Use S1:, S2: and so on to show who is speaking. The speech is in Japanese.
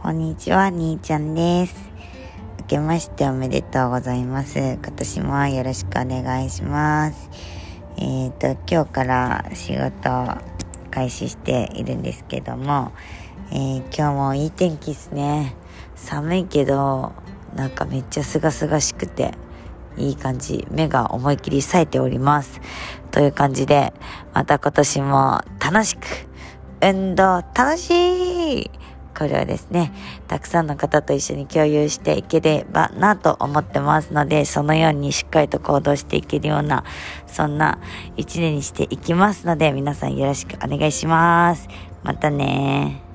S1: こんにちは、にーちゃんです。明けましておめでとうございます。今年もよろしくお願いします。えっ、と、今日から仕事開始しているんですけども、えー今日もいい天気ですね。寒いけど、なんかめっちゃ清々しくて、いい感じ。目が思いっきり冴えております。という感じで、また今年も楽しく、運動楽しいこれをですね、たくさんの方と一緒に共有していければなと思ってますので、そのようにしっかりと行動していけるような、そんな一年にしていきますので、皆さんよろしくお願いします。またね